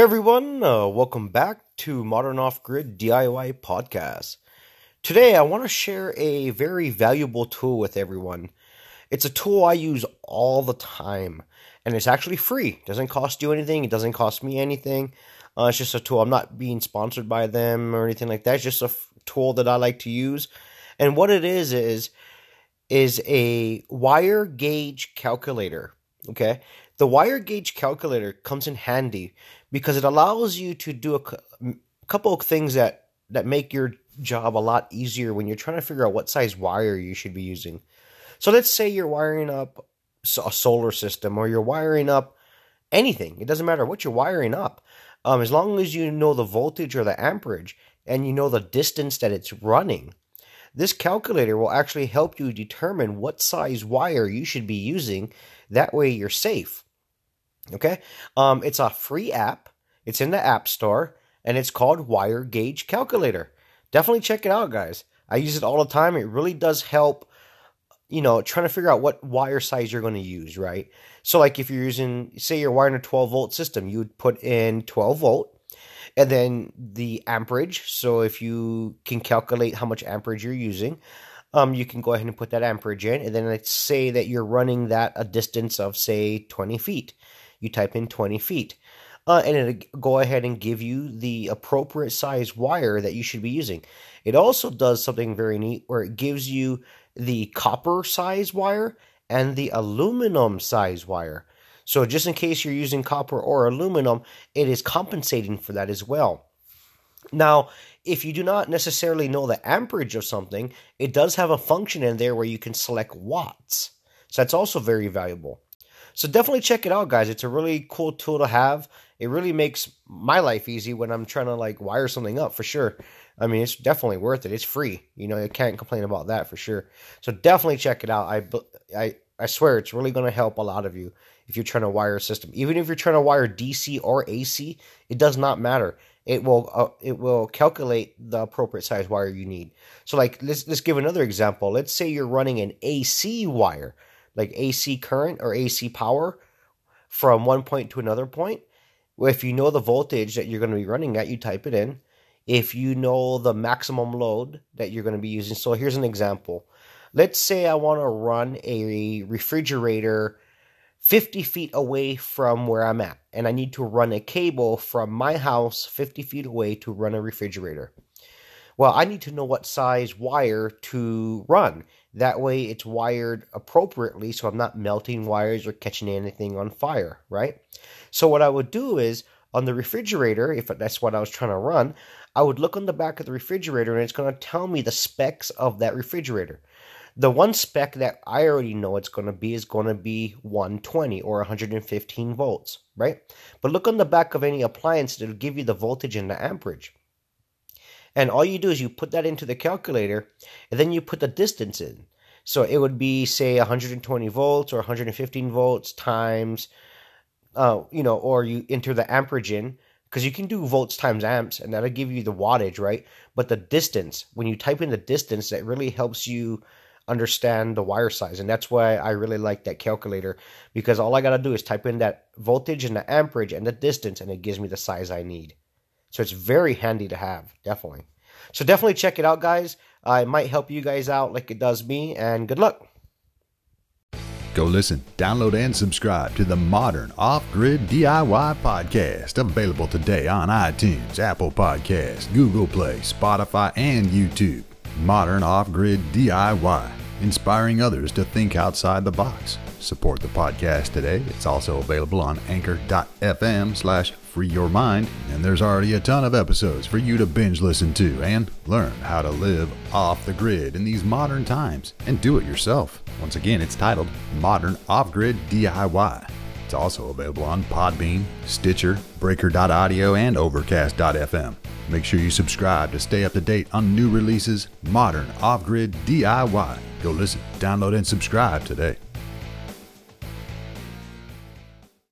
Hey everyone, uh, welcome back to Modern Off Grid DIY Podcast. Today I want to share a very valuable tool with everyone. It's a tool I use all the time, and it's actually free. It doesn't cost you anything, it doesn't cost me anything. Uh, it's just a tool. I'm not being sponsored by them or anything like that. It's just a f- tool that I like to use. And what it is is is a wire gauge calculator. Okay, the wire gauge calculator comes in handy because it allows you to do a, couple of things that that make your job a lot easier when you're trying to figure out what size wire you should be using. So let's say you're wiring up a solar system or you're wiring up anything. It doesn't matter what you're wiring up. Um, as long as you know the voltage or the amperage and you know the distance that it's running, this calculator will actually help you determine what size wire you should be using. That way you're safe. Okay? Um, it's a free app. It's in the App Store and it's called Wire Gauge Calculator. Definitely check it out, guys. I use it all the time. It really does help, you know, trying to figure out what wire size you're going to use, right? So, like if you're using, say, you're wiring a 12 volt system, you would put in 12 volt and then the amperage. So, if you can calculate how much amperage you're using, um, you can go ahead and put that amperage in. And then let's say that you're running that a distance of, say, 20 feet. You type in 20 feet uh, and it'll go ahead and give you the appropriate size wire that you should be using. It also does something very neat where it gives you the copper size wire and the aluminum size wire. So just in case you're using copper or aluminum, it is compensating for that as well. Now, if you do not necessarily know the amperage of something, it does have a function in there where you can select watts. So that's also very valuable. So definitely check it out, guys. It's a really cool tool to have it really makes my life easy when I'm trying to like wire something up for sure. I mean, it's definitely worth it. It's free. You know, you can't complain about that for sure. So definitely check it out. I I I swear it's really going to help a lot of you if you're trying to wire a system. Even if you're trying to wire DC or AC, it does not matter. It will uh, it will calculate the appropriate size wire you need. So like let's let's give another example. Let's say you're running an AC wire, like AC current or AC power from one point to another point if you know the voltage that you're going to be running at, you type it in. If you know the maximum load that you're going to be using, so here's an example. Let's say I want to run a refrigerator 50 feet away from where I'm at, and I need to run a cable from my house 50 feet away to run a refrigerator. Well, I need to know what size wire to run. That way it's wired appropriately so I'm not melting wires or catching anything on fire, right? So what I would do is on the refrigerator, if that's what I was trying to run, I would look on the back of the refrigerator and it's going to tell me the specs of that refrigerator. The one spec that I already know it's going to be is going to be 120 or 115 volts, right? But look on the back of any appliance, it'll give you the voltage and the amperage. And all you do is you put that into the calculator and then you put the distance in. So it would be, say, 120 volts or 115 volts times uh, you know, or you enter the amperage in because you can do volts times amps and that'll give you the wattage, right? But the distance, when you type in the distance, that really helps you understand the wire size. And that's why I really like that calculator because all I got to do is type in that voltage and the amperage and the distance and it gives me the size I need. So it's very handy to have, definitely. So definitely check it out, guys. Uh, it might help you guys out like it does me, and good luck. Go listen, download, and subscribe to the Modern Off Grid DIY podcast, available today on iTunes, Apple Podcasts, Google Play, Spotify, and YouTube. Modern Off Grid DIY, inspiring others to think outside the box. Support the podcast today. It's also available on anchor.fm slash free your mind, and there's already a ton of episodes for you to binge listen to and learn how to live off the grid in these modern times and do it yourself. Once again, it's titled Modern Off Grid DIY. It's also available on Podbean, Stitcher, Breaker.audio, and Overcast.fm. Make sure you subscribe to stay up to date on new releases, modern off grid DIY. Go listen, download, and subscribe today.